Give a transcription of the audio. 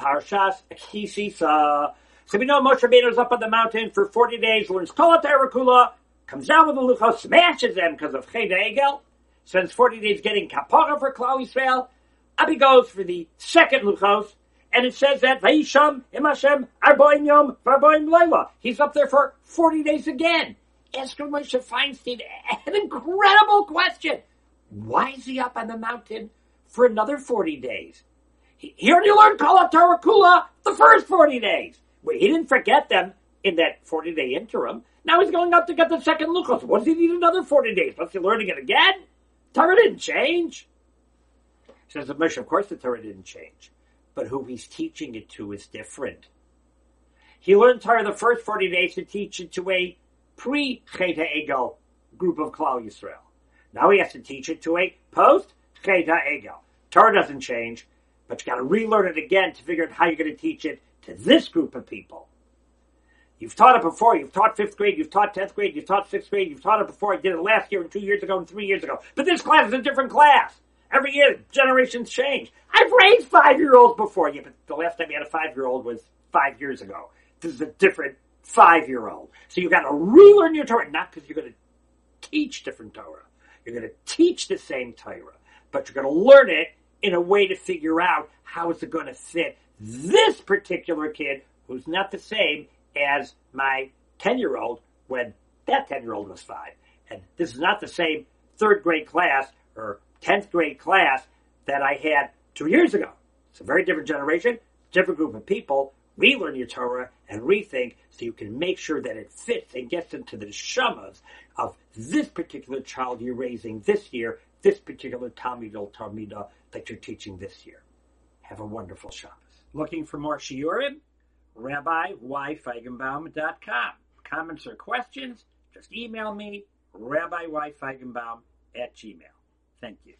Parshas Kisisa. So we know Moshe Rabbeinu is up on the mountain for 40 days, learns Kol Kula, comes down with the Luchos, smashes them because of Ched Egel, spends 40 days getting Kapara for Klal Yisrael. Up he goes for the second Luchos, and it says that Vaisham Im Hashem Arboim Yom Varboim Leila. He's up there for 40 days again. Esther Moshe Feinstein, an incredible question. Why is he up on the mountain for another 40 days? He, already learned Kala Torah Kula the first 40 days. He didn't forget them in that 40 day interim. Now he's going up to get the second Luchos. What does he need another 40 days? Plus he learning it again? Torah didn't change. Says the Moshe, of course the Torah didn't change. But who he's teaching it to is different. He learned Torah the first 40 days to teach it to a pre-Cheta Egel group of Klal Yisrael. Now he has to teach it to a post-Cheta Egel. Torah doesn't change, but you gotta relearn it again to figure out how you're gonna teach it to this group of people. You've taught it before. You've taught fifth grade. You've taught tenth grade. You've taught sixth grade. You've taught it before. I did it last year and two years ago and three years ago. But this class is a different class. Every year, generations change. I've raised five-year-olds before. Yeah, but the last time you had a five-year-old was five years ago. This is a different five-year-old. So you've got to relearn your Torah, not because you're going to teach different Torah. You're going to teach the same Torah, but you're going to learn it in a way to figure out how is it going to fit this particular kid who's not the same as my 10 year old when that 10 year old was five. And this is not the same third grade class or 10th grade class that I had two years ago. It's a very different generation, different group of people. Relearn your Torah and rethink so you can make sure that it fits and gets into the shamas of this particular child you're raising this year, this particular Talmid or Talmidah that you're teaching this year. Have a wonderful Shabbos. Looking for more shiurim? RabbiYFeigenbaum.com. Comments or questions? Just email me, RabbiYFeigenbaum at gmail. Thank you.